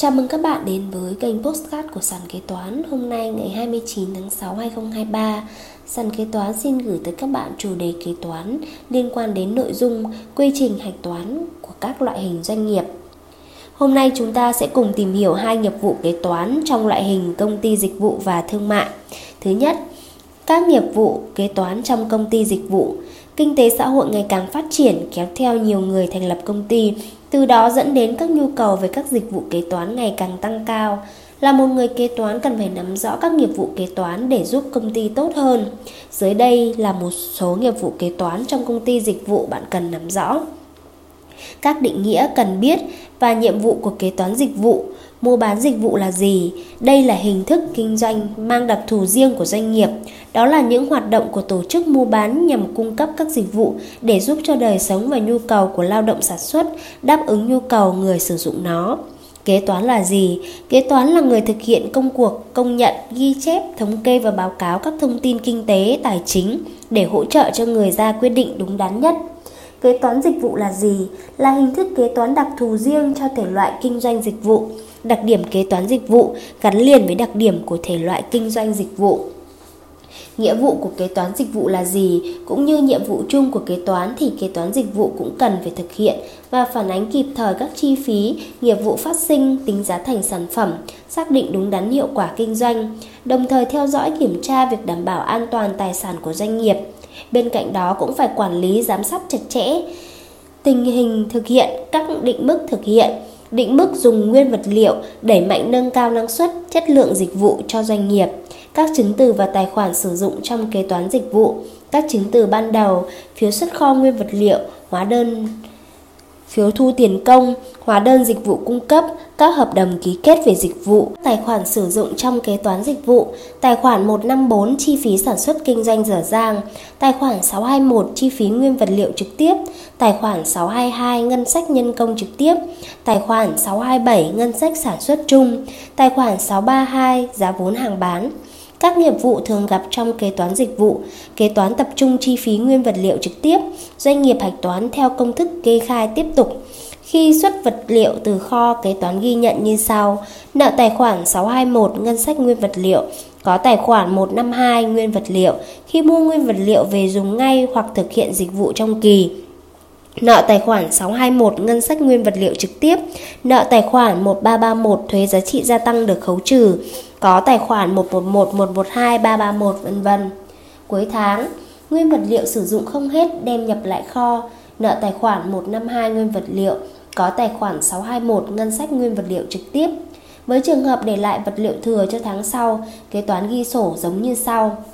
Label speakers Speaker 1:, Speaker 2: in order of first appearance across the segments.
Speaker 1: Chào mừng các bạn đến với kênh Postcard của Sàn Kế Toán. Hôm nay ngày 29 tháng 6 2023 Sàn Kế Toán xin gửi tới các bạn chủ đề kế toán liên quan đến nội dung quy trình hạch toán của các loại hình doanh nghiệp. Hôm nay chúng ta sẽ cùng tìm hiểu hai nghiệp vụ kế toán trong loại hình công ty dịch vụ và thương mại. Thứ nhất, các nghiệp vụ kế toán trong công ty dịch vụ. Kinh tế xã hội ngày càng phát triển kéo theo nhiều người thành lập công ty từ đó dẫn đến các nhu cầu về các dịch vụ kế toán ngày càng tăng cao. Là một người kế toán cần phải nắm rõ các nghiệp vụ kế toán để giúp công ty tốt hơn. Dưới đây là một số nghiệp vụ kế toán trong công ty dịch vụ bạn cần nắm rõ. Các định nghĩa cần biết và nhiệm vụ của kế toán dịch vụ Mua bán dịch vụ là gì? Đây là hình thức kinh doanh mang đặc thù riêng của doanh nghiệp. Đó là những hoạt động của tổ chức mua bán nhằm cung cấp các dịch vụ để giúp cho đời sống và nhu cầu của lao động sản xuất đáp ứng nhu cầu người sử dụng nó. Kế toán là gì? Kế toán là người thực hiện công cuộc, công nhận, ghi chép, thống kê và báo cáo các thông tin kinh tế, tài chính để hỗ trợ cho người ra quyết định đúng đắn nhất. Kế toán dịch vụ là gì? Là hình thức kế toán đặc thù riêng cho thể loại kinh doanh dịch vụ đặc điểm kế toán dịch vụ gắn liền với đặc điểm của thể loại kinh doanh dịch vụ. Nghĩa vụ của kế toán dịch vụ là gì, cũng như nhiệm vụ chung của kế toán thì kế toán dịch vụ cũng cần phải thực hiện và phản ánh kịp thời các chi phí, nghiệp vụ phát sinh, tính giá thành sản phẩm, xác định đúng đắn hiệu quả kinh doanh, đồng thời theo dõi kiểm tra việc đảm bảo an toàn tài sản của doanh nghiệp. Bên cạnh đó cũng phải quản lý giám sát chặt chẽ tình hình thực hiện các định mức thực hiện định mức dùng nguyên vật liệu đẩy mạnh nâng cao năng suất, chất lượng dịch vụ cho doanh nghiệp, các chứng từ và tài khoản sử dụng trong kế toán dịch vụ, các chứng từ ban đầu, phiếu xuất kho nguyên vật liệu, hóa đơn phiếu thu tiền công, hóa đơn dịch vụ cung cấp, các hợp đồng ký kết về dịch vụ, tài khoản sử dụng trong kế toán dịch vụ, tài khoản 154 chi phí sản xuất kinh doanh dở dang, tài khoản 621 chi phí nguyên vật liệu trực tiếp, tài khoản 622 ngân sách nhân công trực tiếp, tài khoản 627 ngân sách sản xuất chung, tài khoản 632 giá vốn hàng bán. Các nghiệp vụ thường gặp trong kế toán dịch vụ, kế toán tập trung chi phí nguyên vật liệu trực tiếp, doanh nghiệp hạch toán theo công thức kê khai tiếp tục. Khi xuất vật liệu từ kho, kế toán ghi nhận như sau: nợ tài khoản 621 ngân sách nguyên vật liệu, có tài khoản 152 nguyên vật liệu khi mua nguyên vật liệu về dùng ngay hoặc thực hiện dịch vụ trong kỳ. Nợ tài khoản 621 ngân sách nguyên vật liệu trực tiếp, nợ tài khoản 1331 thuế giá trị gia tăng được khấu trừ, có tài khoản 111, 112, 331 vân vân. Cuối tháng, nguyên vật liệu sử dụng không hết đem nhập lại kho, nợ tài khoản 152 nguyên vật liệu, có tài khoản 621 ngân sách nguyên vật liệu trực tiếp. Với trường hợp để lại vật liệu thừa cho tháng sau, kế toán ghi sổ giống như sau.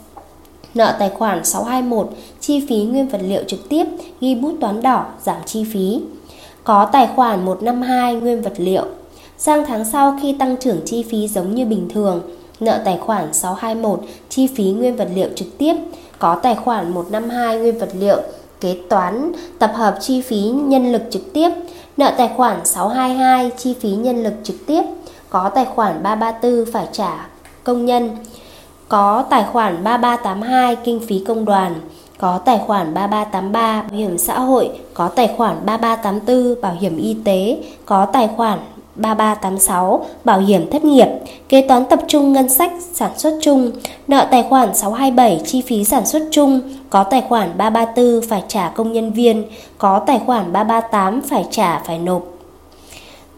Speaker 1: Nợ tài khoản 621, chi phí nguyên vật liệu trực tiếp, ghi bút toán đỏ, giảm chi phí. Có tài khoản 152 nguyên vật liệu. Sang tháng sau khi tăng trưởng chi phí giống như bình thường, nợ tài khoản 621, chi phí nguyên vật liệu trực tiếp, có tài khoản 152 nguyên vật liệu, kế toán tập hợp chi phí nhân lực trực tiếp, nợ tài khoản 622 chi phí nhân lực trực tiếp, có tài khoản 334 phải trả công nhân, có tài khoản 3382 kinh phí công đoàn, có tài khoản 3383 bảo hiểm xã hội, có tài khoản 3384 bảo hiểm y tế, có tài khoản 3386 bảo hiểm thất nghiệp, kế toán tập trung ngân sách sản xuất chung, nợ tài khoản 627 chi phí sản xuất chung, có tài khoản 334 phải trả công nhân viên, có tài khoản 338 phải trả phải nộp.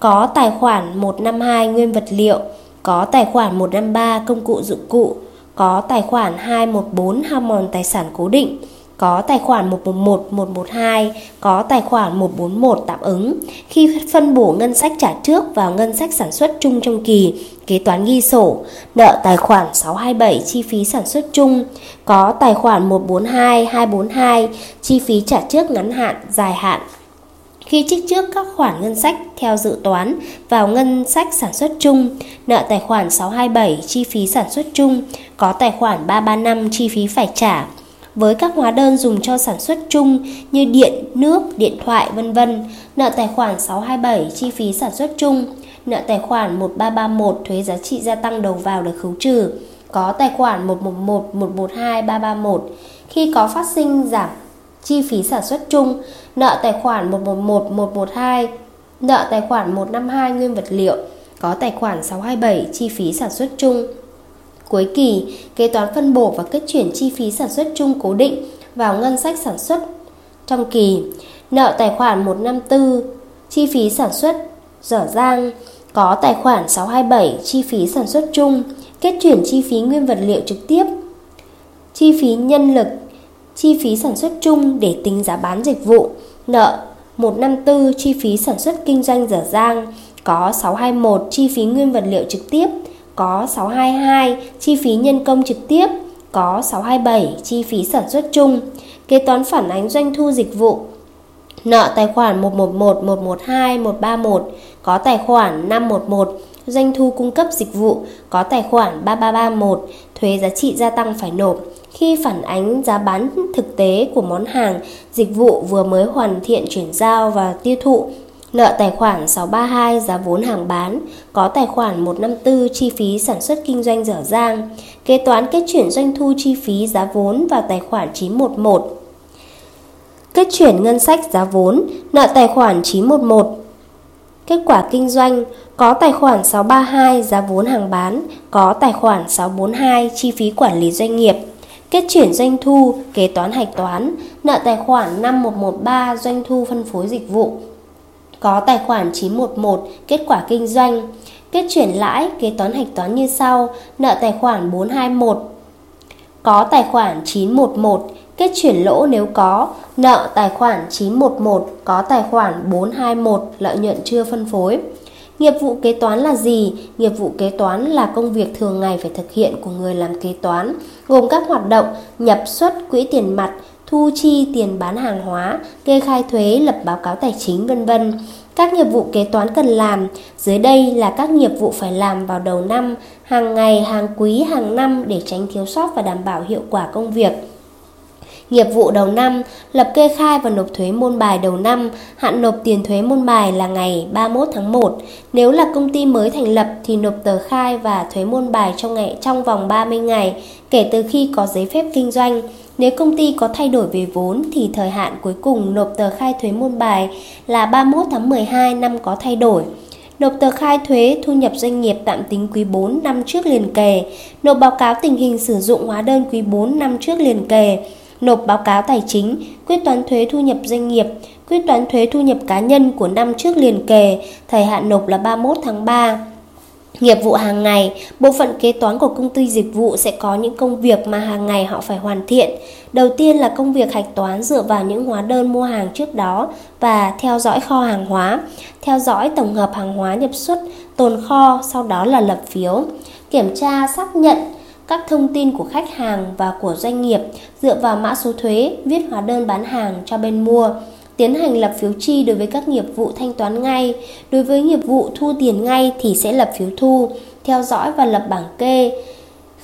Speaker 1: Có tài khoản 152 nguyên vật liệu, có tài khoản 153 công cụ dụng cụ, có tài khoản 214 hao mòn tài sản cố định, có tài khoản 111, 112, có tài khoản 141 tạm ứng. Khi phân bổ ngân sách trả trước vào ngân sách sản xuất chung trong kỳ, kế toán ghi sổ, nợ tài khoản 627 chi phí sản xuất chung, có tài khoản 142, 242 chi phí trả trước ngắn hạn, dài hạn. Khi trích trước các khoản ngân sách theo dự toán vào ngân sách sản xuất chung, nợ tài khoản 627 chi phí sản xuất chung, có tài khoản 335 chi phí phải trả, với các hóa đơn dùng cho sản xuất chung như điện, nước, điện thoại vân vân, nợ tài khoản 627 chi phí sản xuất chung, nợ tài khoản 1331 thuế giá trị gia tăng đầu vào được khấu trừ, có tài khoản 111, 112, 331 khi có phát sinh giảm chi phí sản xuất chung, nợ tài khoản 111, 112, nợ tài khoản 152 nguyên vật liệu, có tài khoản 627 chi phí sản xuất chung. Cuối kỳ, kế toán phân bổ và kết chuyển chi phí sản xuất chung cố định vào ngân sách sản xuất trong kỳ. Nợ tài khoản 154 chi phí sản xuất dở dang có tài khoản 627 chi phí sản xuất chung, kết chuyển chi phí nguyên vật liệu trực tiếp, chi phí nhân lực, chi phí sản xuất chung để tính giá bán dịch vụ, nợ 154 chi phí sản xuất kinh doanh dở dang, có 621 chi phí nguyên vật liệu trực tiếp, có 622 chi phí nhân công trực tiếp, có 627 chi phí sản xuất chung. Kế toán phản ánh doanh thu dịch vụ. Nợ tài khoản 111, 112, 131 có tài khoản 511 doanh thu cung cấp dịch vụ có tài khoản 3331 thuế giá trị gia tăng phải nộp khi phản ánh giá bán thực tế của món hàng, dịch vụ vừa mới hoàn thiện chuyển giao và tiêu thụ Nợ tài khoản 632 giá vốn hàng bán, có tài khoản 154 chi phí sản xuất kinh doanh dở dang, kế toán kết chuyển doanh thu chi phí giá vốn vào tài khoản 911. Kết chuyển ngân sách giá vốn, nợ tài khoản 911. Kết quả kinh doanh, có tài khoản 632 giá vốn hàng bán, có tài khoản 642 chi phí quản lý doanh nghiệp. Kết chuyển doanh thu, kế toán hạch toán, nợ tài khoản 5113 doanh thu phân phối dịch vụ, có tài khoản 911 kết quả kinh doanh, kết chuyển lãi kế toán hạch toán như sau, nợ tài khoản 421 có tài khoản 911 kết chuyển lỗ nếu có, nợ tài khoản 911 có tài khoản 421 lợi nhuận chưa phân phối. Nghiệp vụ kế toán là gì? Nghiệp vụ kế toán là công việc thường ngày phải thực hiện của người làm kế toán, gồm các hoạt động nhập xuất quỹ tiền mặt, thu chi tiền bán hàng hóa, kê khai thuế, lập báo cáo tài chính vân vân. Các nghiệp vụ kế toán cần làm, dưới đây là các nghiệp vụ phải làm vào đầu năm, hàng ngày, hàng quý, hàng năm để tránh thiếu sót và đảm bảo hiệu quả công việc. Nghiệp vụ đầu năm, lập kê khai và nộp thuế môn bài đầu năm, hạn nộp tiền thuế môn bài là ngày 31 tháng 1. Nếu là công ty mới thành lập thì nộp tờ khai và thuế môn bài trong ngày trong vòng 30 ngày kể từ khi có giấy phép kinh doanh. Nếu công ty có thay đổi về vốn thì thời hạn cuối cùng nộp tờ khai thuế môn bài là 31 tháng 12 năm có thay đổi. Nộp tờ khai thuế thu nhập doanh nghiệp tạm tính quý 4 năm trước liền kề. Nộp báo cáo tình hình sử dụng hóa đơn quý 4 năm trước liền kề. Nộp báo cáo tài chính, quyết toán thuế thu nhập doanh nghiệp, quyết toán thuế thu nhập cá nhân của năm trước liền kề. Thời hạn nộp là 31 tháng 3. Nghiệp vụ hàng ngày, bộ phận kế toán của công ty dịch vụ sẽ có những công việc mà hàng ngày họ phải hoàn thiện. Đầu tiên là công việc hạch toán dựa vào những hóa đơn mua hàng trước đó và theo dõi kho hàng hóa, theo dõi tổng hợp hàng hóa nhập xuất, tồn kho, sau đó là lập phiếu, kiểm tra xác nhận các thông tin của khách hàng và của doanh nghiệp dựa vào mã số thuế, viết hóa đơn bán hàng cho bên mua tiến hành lập phiếu chi đối với các nghiệp vụ thanh toán ngay. Đối với nghiệp vụ thu tiền ngay thì sẽ lập phiếu thu, theo dõi và lập bảng kê,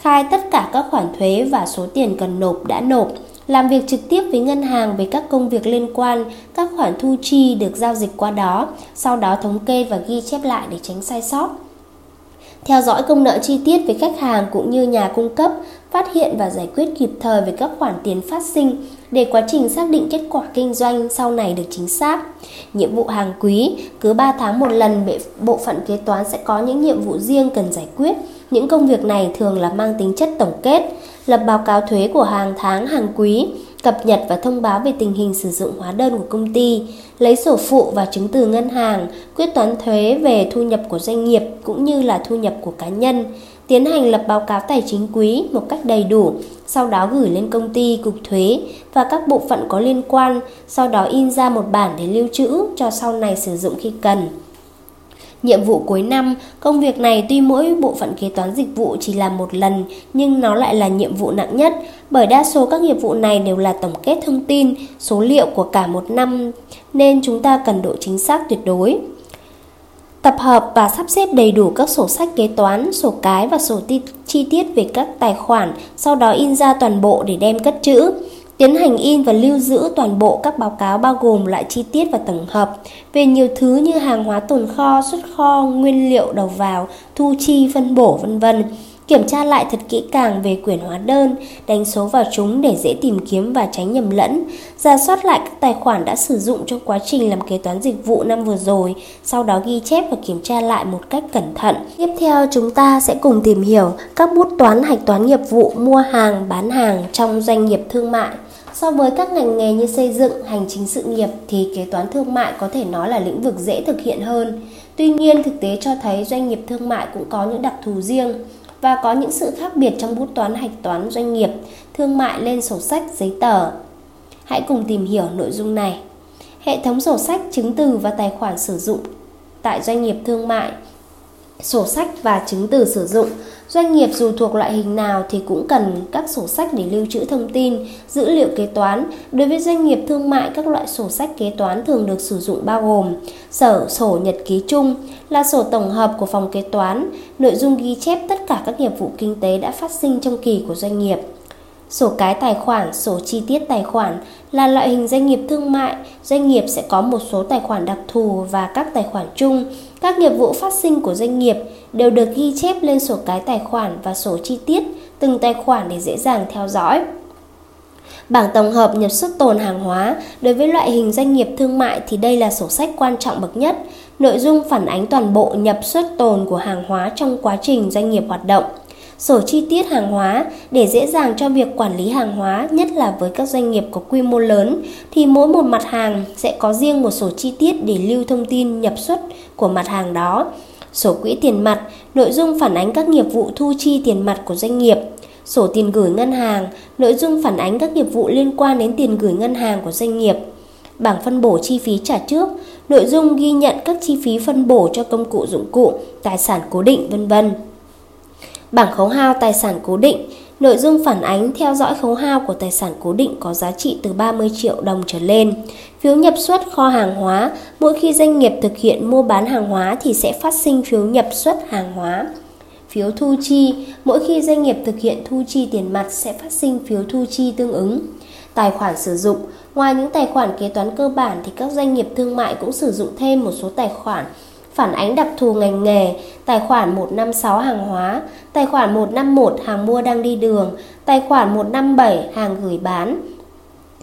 Speaker 1: khai tất cả các khoản thuế và số tiền cần nộp đã nộp, làm việc trực tiếp với ngân hàng về các công việc liên quan, các khoản thu chi được giao dịch qua đó, sau đó thống kê và ghi chép lại để tránh sai sót. Theo dõi công nợ chi tiết với khách hàng cũng như nhà cung cấp, phát hiện và giải quyết kịp thời về các khoản tiền phát sinh để quá trình xác định kết quả kinh doanh sau này được chính xác. Nhiệm vụ hàng quý, cứ 3 tháng một lần bộ phận kế toán sẽ có những nhiệm vụ riêng cần giải quyết. Những công việc này thường là mang tính chất tổng kết, lập báo cáo thuế của hàng tháng, hàng quý, cập nhật và thông báo về tình hình sử dụng hóa đơn của công ty, lấy sổ phụ và chứng từ ngân hàng, quyết toán thuế về thu nhập của doanh nghiệp cũng như là thu nhập của cá nhân, tiến hành lập báo cáo tài chính quý một cách đầy đủ, sau đó gửi lên công ty, cục thuế và các bộ phận có liên quan, sau đó in ra một bản để lưu trữ cho sau này sử dụng khi cần. Nhiệm vụ cuối năm, công việc này tuy mỗi bộ phận kế toán dịch vụ chỉ làm một lần nhưng nó lại là nhiệm vụ nặng nhất bởi đa số các nghiệp vụ này đều là tổng kết thông tin, số liệu của cả một năm nên chúng ta cần độ chính xác tuyệt đối. Tập hợp và sắp xếp đầy đủ các sổ sách kế toán, sổ cái và sổ chi tiết về các tài khoản, sau đó in ra toàn bộ để đem cất trữ. Tiến hành in và lưu giữ toàn bộ các báo cáo bao gồm lại chi tiết và tổng hợp về nhiều thứ như hàng hóa tồn kho, xuất kho, nguyên liệu đầu vào, thu chi, phân bổ vân vân. Kiểm tra lại thật kỹ càng về quyển hóa đơn, đánh số vào chúng để dễ tìm kiếm và tránh nhầm lẫn. Giả soát lại các tài khoản đã sử dụng trong quá trình làm kế toán dịch vụ năm vừa rồi, sau đó ghi chép và kiểm tra lại một cách cẩn thận. Tiếp theo chúng ta sẽ cùng tìm hiểu các bút toán hạch toán nghiệp vụ mua hàng, bán hàng trong doanh nghiệp thương mại. So với các ngành nghề như xây dựng, hành chính sự nghiệp thì kế toán thương mại có thể nói là lĩnh vực dễ thực hiện hơn. Tuy nhiên, thực tế cho thấy doanh nghiệp thương mại cũng có những đặc thù riêng và có những sự khác biệt trong bút toán hạch toán doanh nghiệp, thương mại lên sổ sách, giấy tờ. Hãy cùng tìm hiểu nội dung này. Hệ thống sổ sách, chứng từ và tài khoản sử dụng tại doanh nghiệp thương mại sổ sách và chứng từ sử dụng. Doanh nghiệp dù thuộc loại hình nào thì cũng cần các sổ sách để lưu trữ thông tin, dữ liệu kế toán. Đối với doanh nghiệp thương mại, các loại sổ sách kế toán thường được sử dụng bao gồm sở sổ nhật ký chung là sổ tổng hợp của phòng kế toán, nội dung ghi chép tất cả các nghiệp vụ kinh tế đã phát sinh trong kỳ của doanh nghiệp. Sổ cái tài khoản, sổ chi tiết tài khoản là loại hình doanh nghiệp thương mại, doanh nghiệp sẽ có một số tài khoản đặc thù và các tài khoản chung. Các nghiệp vụ phát sinh của doanh nghiệp đều được ghi chép lên sổ cái tài khoản và sổ chi tiết từng tài khoản để dễ dàng theo dõi. Bảng tổng hợp nhập xuất tồn hàng hóa đối với loại hình doanh nghiệp thương mại thì đây là sổ sách quan trọng bậc nhất. Nội dung phản ánh toàn bộ nhập xuất tồn của hàng hóa trong quá trình doanh nghiệp hoạt động sổ chi tiết hàng hóa để dễ dàng cho việc quản lý hàng hóa, nhất là với các doanh nghiệp có quy mô lớn thì mỗi một mặt hàng sẽ có riêng một sổ chi tiết để lưu thông tin nhập xuất của mặt hàng đó. Sổ quỹ tiền mặt, nội dung phản ánh các nghiệp vụ thu chi tiền mặt của doanh nghiệp. Sổ tiền gửi ngân hàng, nội dung phản ánh các nghiệp vụ liên quan đến tiền gửi ngân hàng của doanh nghiệp. Bảng phân bổ chi phí trả trước, nội dung ghi nhận các chi phí phân bổ cho công cụ dụng cụ, tài sản cố định vân vân. Bảng khấu hao tài sản cố định, nội dung phản ánh theo dõi khấu hao của tài sản cố định có giá trị từ 30 triệu đồng trở lên. Phiếu nhập xuất kho hàng hóa, mỗi khi doanh nghiệp thực hiện mua bán hàng hóa thì sẽ phát sinh phiếu nhập xuất hàng hóa. Phiếu thu chi, mỗi khi doanh nghiệp thực hiện thu chi tiền mặt sẽ phát sinh phiếu thu chi tương ứng. Tài khoản sử dụng, ngoài những tài khoản kế toán cơ bản thì các doanh nghiệp thương mại cũng sử dụng thêm một số tài khoản phản ánh đặc thù ngành nghề, tài khoản 156 hàng hóa, tài khoản 151 hàng mua đang đi đường, tài khoản 157 hàng gửi bán,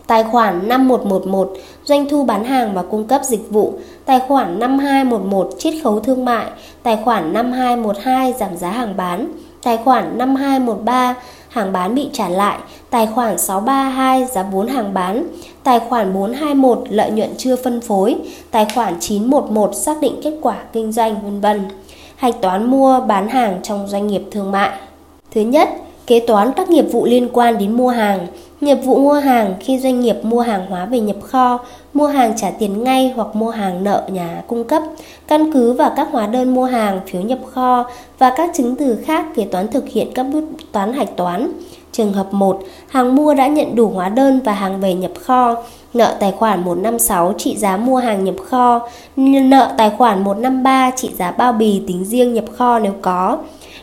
Speaker 1: tài khoản 5111 doanh thu bán hàng và cung cấp dịch vụ, tài khoản 5211 chiết khấu thương mại, tài khoản 5212 giảm giá hàng bán, tài khoản 5213 hàng bán bị trả lại, tài khoản 632 giá 4 hàng bán, tài khoản 421 lợi nhuận chưa phân phối, tài khoản 911 xác định kết quả kinh doanh vân vân. Hạch toán mua bán hàng trong doanh nghiệp thương mại. Thứ nhất, kế toán các nghiệp vụ liên quan đến mua hàng. Nghiệp vụ mua hàng khi doanh nghiệp mua hàng hóa về nhập kho, mua hàng trả tiền ngay hoặc mua hàng nợ nhà cung cấp, căn cứ vào các hóa đơn mua hàng, phiếu nhập kho và các chứng từ khác kế toán thực hiện các bước toán hạch toán. Trường hợp 1, hàng mua đã nhận đủ hóa đơn và hàng về nhập kho, nợ tài khoản 156 trị giá mua hàng nhập kho, nợ tài khoản 153 trị giá bao bì tính riêng nhập kho nếu có.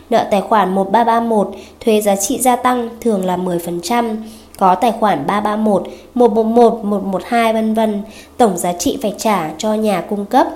Speaker 1: Nợ tài khoản 1331 thuế giá trị gia tăng thường là 10%, có tài khoản 331, 111, 112 vân vân, tổng giá trị phải trả cho nhà cung cấp.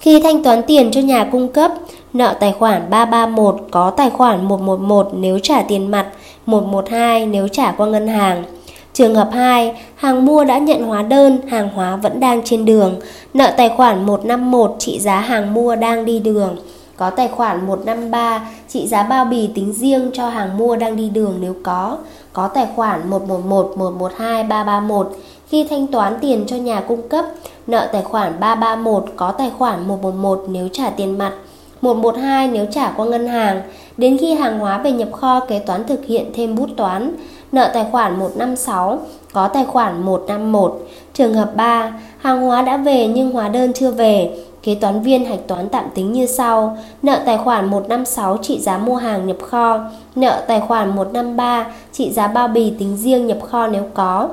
Speaker 1: Khi thanh toán tiền cho nhà cung cấp, nợ tài khoản 331 có tài khoản 111 nếu trả tiền mặt, 112 nếu trả qua ngân hàng. Trường hợp 2, hàng mua đã nhận hóa đơn, hàng hóa vẫn đang trên đường, nợ tài khoản 151 trị giá hàng mua đang đi đường. Có tài khoản 153 trị giá bao bì tính riêng cho hàng mua đang đi đường nếu có. Có tài khoản 111 112 331 khi thanh toán tiền cho nhà cung cấp, nợ tài khoản 331 có tài khoản 111 nếu trả tiền mặt, 112 nếu trả qua ngân hàng. Đến khi hàng hóa về nhập kho kế toán thực hiện thêm bút toán, nợ tài khoản 156 có tài khoản 151. Trường hợp 3, hàng hóa đã về nhưng hóa đơn chưa về, kế toán viên hạch toán tạm tính như sau: nợ tài khoản 156 trị giá mua hàng nhập kho, nợ tài khoản 153 trị giá bao bì tính riêng nhập kho nếu có.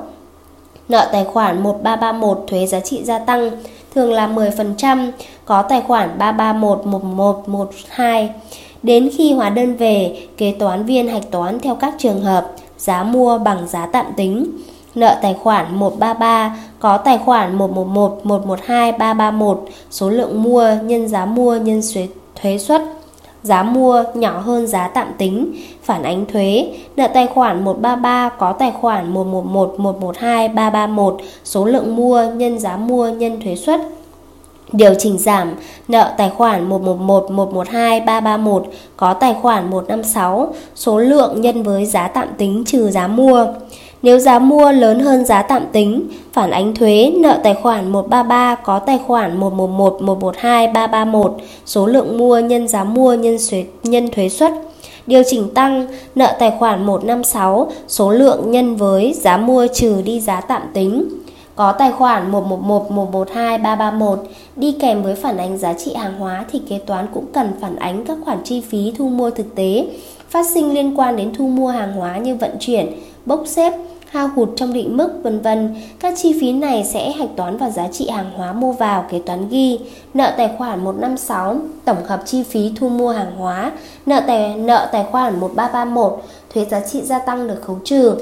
Speaker 1: Nợ tài khoản 1331 thuế giá trị gia tăng thường là 10%, có tài khoản 331 1112. Đến khi hóa đơn về, kế toán viên hạch toán theo các trường hợp giá mua bằng giá tạm tính. Nợ tài khoản 133 có tài khoản 111 112 331 số lượng mua nhân giá mua nhân thuế thuế suất giá mua nhỏ hơn giá tạm tính, phản ánh thuế, nợ tài khoản 133 có tài khoản 111, 112, 331, số lượng mua nhân giá mua nhân thuế suất. Điều chỉnh giảm nợ tài khoản 111, 112, 331 có tài khoản 156, số lượng nhân với giá tạm tính trừ giá mua. Nếu giá mua lớn hơn giá tạm tính, phản ánh thuế nợ tài khoản 133 có tài khoản 111, 112, 331, số lượng mua nhân giá mua nhân thuế, nhân thuế suất. Điều chỉnh tăng nợ tài khoản 156, số lượng nhân với giá mua trừ đi giá tạm tính. Có tài khoản 111, 112, 331 đi kèm với phản ánh giá trị hàng hóa thì kế toán cũng cần phản ánh các khoản chi phí thu mua thực tế phát sinh liên quan đến thu mua hàng hóa như vận chuyển, bốc xếp, hao hụt trong định mức vân vân. Các chi phí này sẽ hạch toán vào giá trị hàng hóa mua vào kế toán ghi. Nợ tài khoản 156 tổng hợp chi phí thu mua hàng hóa, nợ tài nợ tài khoản 1331 thuế giá trị gia tăng được khấu trừ.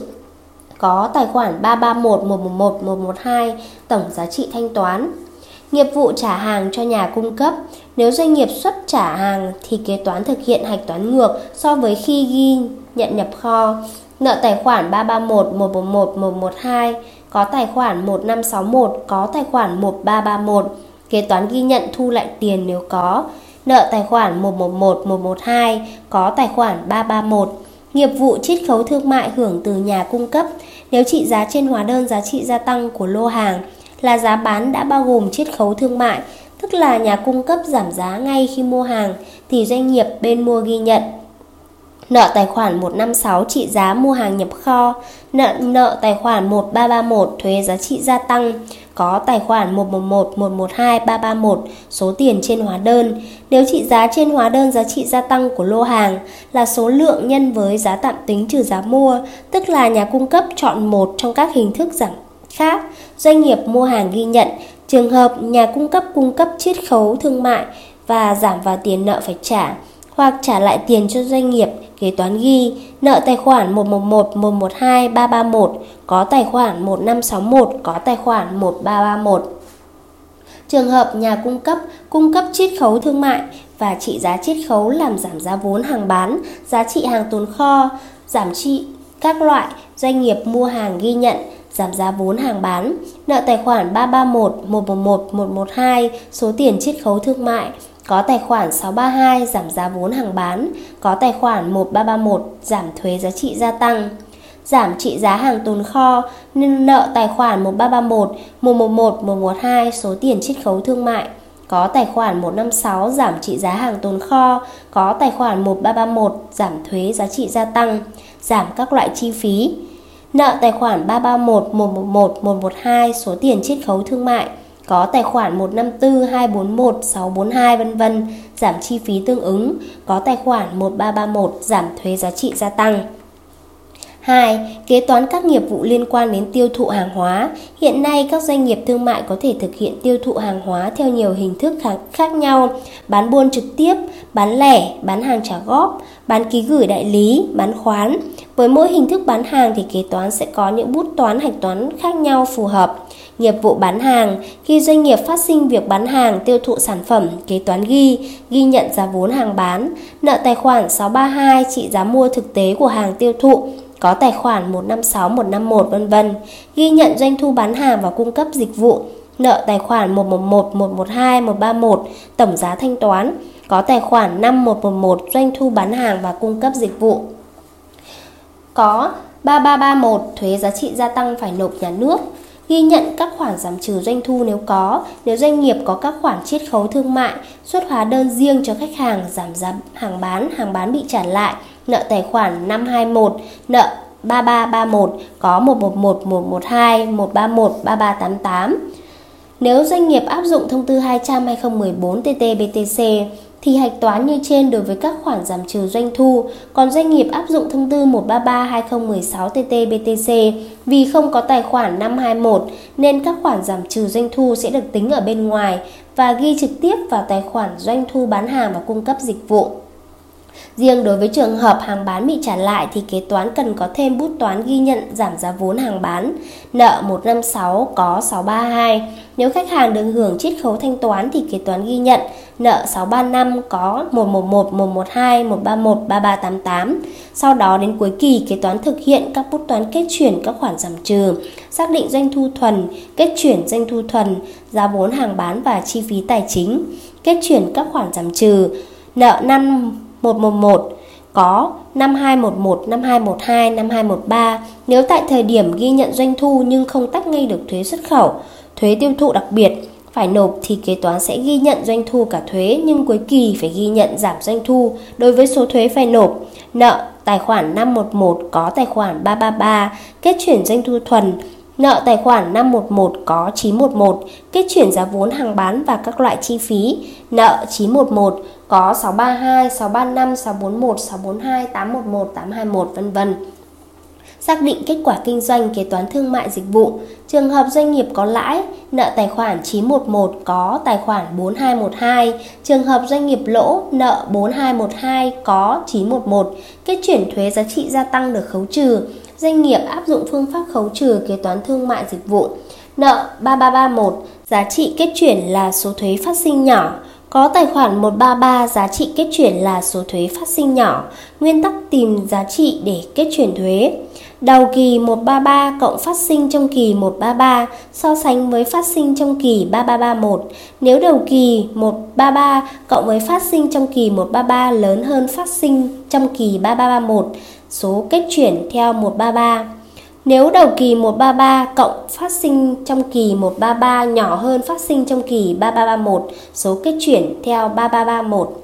Speaker 1: Có tài khoản 331 111 112 tổng giá trị thanh toán. Nghiệp vụ trả hàng cho nhà cung cấp Nếu doanh nghiệp xuất trả hàng thì kế toán thực hiện hạch toán ngược so với khi ghi nhận nhập kho Nợ tài khoản 331 111 112 có tài khoản 1561 có tài khoản 1331 kế toán ghi nhận thu lại tiền nếu có. Nợ tài khoản 111 112 có tài khoản 331 nghiệp vụ chiết khấu thương mại hưởng từ nhà cung cấp. Nếu trị giá trên hóa đơn giá trị gia tăng của lô hàng là giá bán đã bao gồm chiết khấu thương mại, tức là nhà cung cấp giảm giá ngay khi mua hàng thì doanh nghiệp bên mua ghi nhận. Nợ tài khoản 156 trị giá mua hàng nhập kho, nợ nợ tài khoản 1331 thuế giá trị gia tăng, có tài khoản 111, 112, 331 số tiền trên hóa đơn. Nếu trị giá trên hóa đơn giá trị gia tăng của lô hàng là số lượng nhân với giá tạm tính trừ giá mua, tức là nhà cung cấp chọn một trong các hình thức giảm khác, doanh nghiệp mua hàng ghi nhận. Trường hợp nhà cung cấp cung cấp chiết khấu thương mại và giảm vào tiền nợ phải trả hoặc trả lại tiền cho doanh nghiệp, kế toán ghi nợ tài khoản 111, 112, 331, có tài khoản 1561, có tài khoản 1331. Trường hợp nhà cung cấp cung cấp chiết khấu thương mại và trị giá chiết khấu làm giảm giá vốn hàng bán, giá trị hàng tồn kho, giảm trị các loại doanh nghiệp mua hàng ghi nhận, giảm giá vốn hàng bán, nợ tài khoản 331, 111, 112, số tiền chiết khấu thương mại, có tài khoản 632 giảm giá vốn hàng bán, có tài khoản 1331 giảm thuế giá trị gia tăng. Giảm trị giá hàng tồn kho nên nợ tài khoản 1331, 111, 112 số tiền chiết khấu thương mại. Có tài khoản 156 giảm trị giá hàng tồn kho, có tài khoản 1331 giảm thuế giá trị gia tăng, giảm các loại chi phí. Nợ tài khoản 331, 111, 112 số tiền chiết khấu thương mại có tài khoản 154, 241, 642 vân vân giảm chi phí tương ứng, có tài khoản 1331 giảm thuế giá trị gia tăng. 2. Kế toán các nghiệp vụ liên quan đến tiêu thụ hàng hóa. Hiện nay các doanh nghiệp thương mại có thể thực hiện tiêu thụ hàng hóa theo nhiều hình thức khác nhau: bán buôn trực tiếp, bán lẻ, bán hàng trả góp, bán ký gửi đại lý, bán khoán. Với mỗi hình thức bán hàng thì kế toán sẽ có những bút toán hạch toán khác nhau phù hợp nghiệp vụ bán hàng, khi doanh nghiệp phát sinh việc bán hàng tiêu thụ sản phẩm, kế toán ghi, ghi nhận giá vốn hàng bán, nợ tài khoản 632 trị giá mua thực tế của hàng tiêu thụ, có tài khoản 156, 151 vân vân, ghi nhận doanh thu bán hàng và cung cấp dịch vụ, nợ tài khoản 111, 112, 131, tổng giá thanh toán, có tài khoản 5111 doanh thu bán hàng và cung cấp dịch vụ. Có 3331 thuế giá trị gia tăng phải nộp nhà nước, ghi nhận các khoản giảm trừ doanh thu nếu có, nếu doanh nghiệp có các khoản chiết khấu thương mại, xuất hóa đơn riêng cho khách hàng giảm giá hàng bán, hàng bán bị trả lại, nợ tài khoản 521, nợ 3331 có 111, 112, 131, 3388. Nếu doanh nghiệp áp dụng thông tư 200 2014 TT-BTC thì hạch toán như trên đối với các khoản giảm trừ doanh thu, còn doanh nghiệp áp dụng thông tư 133/2016 TT-BTC vì không có tài khoản 521 nên các khoản giảm trừ doanh thu sẽ được tính ở bên ngoài và ghi trực tiếp vào tài khoản doanh thu bán hàng và cung cấp dịch vụ. Riêng đối với trường hợp hàng bán bị trả lại thì kế toán cần có thêm bút toán ghi nhận giảm giá vốn hàng bán. Nợ 156 có 632. Nếu khách hàng được hưởng chiết khấu thanh toán thì kế toán ghi nhận nợ 635 có 111, 112, 131, 3388. Sau đó đến cuối kỳ kế toán thực hiện các bút toán kết chuyển các khoản giảm trừ, xác định doanh thu thuần, kết chuyển doanh thu thuần, giá vốn hàng bán và chi phí tài chính, kết chuyển các khoản giảm trừ, nợ năm 111 có 5211, 5212, 5213 nếu tại thời điểm ghi nhận doanh thu nhưng không tách ngay được thuế xuất khẩu, thuế tiêu thụ đặc biệt phải nộp thì kế toán sẽ ghi nhận doanh thu cả thuế nhưng cuối kỳ phải ghi nhận giảm doanh thu đối với số thuế phải nộp. Nợ tài khoản 511 có tài khoản 333, kết chuyển doanh thu thuần, nợ tài khoản 511 có 911, kết chuyển giá vốn hàng bán và các loại chi phí, nợ 911 có 632, 635, 641, 642, 811, 821 vân vân. Xác định kết quả kinh doanh kế toán thương mại dịch vụ. Trường hợp doanh nghiệp có lãi, nợ tài khoản 911 có tài khoản 4212. Trường hợp doanh nghiệp lỗ, nợ 4212 có 911. Kết chuyển thuế giá trị gia tăng được khấu trừ. Doanh nghiệp áp dụng phương pháp khấu trừ kế toán thương mại dịch vụ. Nợ 3331, giá trị kết chuyển là số thuế phát sinh nhỏ. Có tài khoản 133 giá trị kết chuyển là số thuế phát sinh nhỏ, nguyên tắc tìm giá trị để kết chuyển thuế. Đầu kỳ 133 cộng phát sinh trong kỳ 133 so sánh với phát sinh trong kỳ 3331. Nếu đầu kỳ 133 cộng với phát sinh trong kỳ 133 lớn hơn phát sinh trong kỳ 3331, số kết chuyển theo 133. Nếu đầu kỳ 133 cộng phát sinh trong kỳ 133 nhỏ hơn phát sinh trong kỳ 3331, số kết chuyển theo 3331.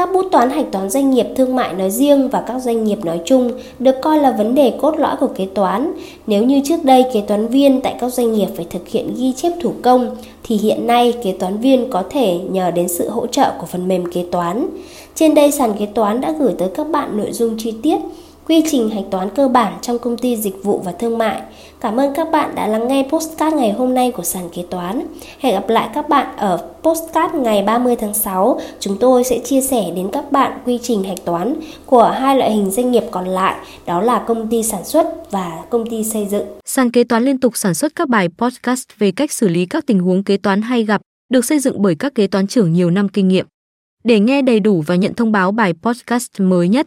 Speaker 1: Các bút toán hạch toán doanh nghiệp thương mại nói riêng và các doanh nghiệp nói chung được coi là vấn đề cốt lõi của kế toán. Nếu như trước đây kế toán viên tại các doanh nghiệp phải thực hiện ghi chép thủ công, thì hiện nay kế toán viên có thể nhờ đến sự hỗ trợ của phần mềm kế toán. Trên đây sàn kế toán đã gửi tới các bạn nội dung chi tiết quy trình hạch toán cơ bản trong công ty dịch vụ và thương mại. Cảm ơn các bạn đã lắng nghe postcard ngày hôm nay của sàn kế toán. Hẹn gặp lại các bạn ở postcard ngày 30 tháng 6. Chúng tôi sẽ chia sẻ đến các bạn quy trình hạch toán của hai loại hình doanh nghiệp còn lại, đó là công ty sản xuất và công ty xây dựng.
Speaker 2: Sàn kế toán liên tục sản xuất các bài podcast về cách xử lý các tình huống kế toán hay gặp, được xây dựng bởi các kế toán trưởng nhiều năm kinh nghiệm. Để nghe đầy đủ và nhận thông báo bài podcast mới nhất,